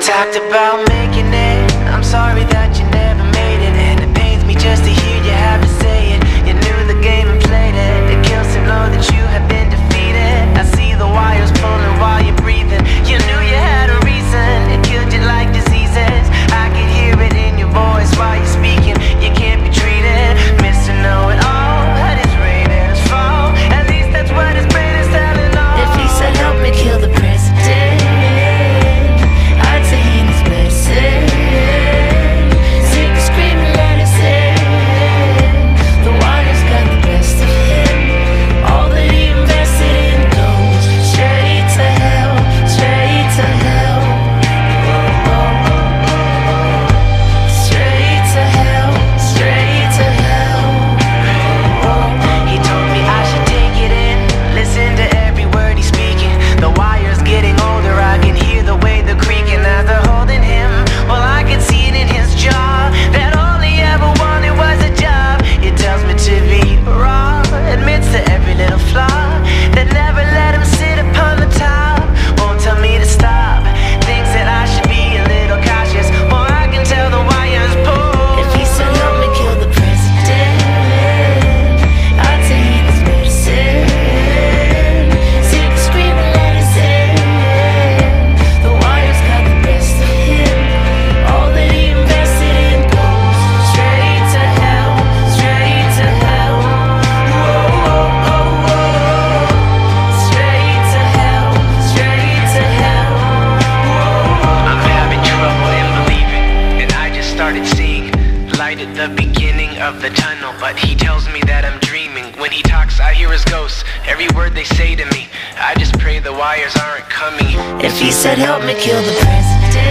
talked about making it I'm sorry that you never made it And it pains me just to hear. light at the beginning of the tunnel But he tells me that I'm dreaming. When he talks I hear his ghost Every word they say to me I just pray the wires aren't coming. If he said help me kill the president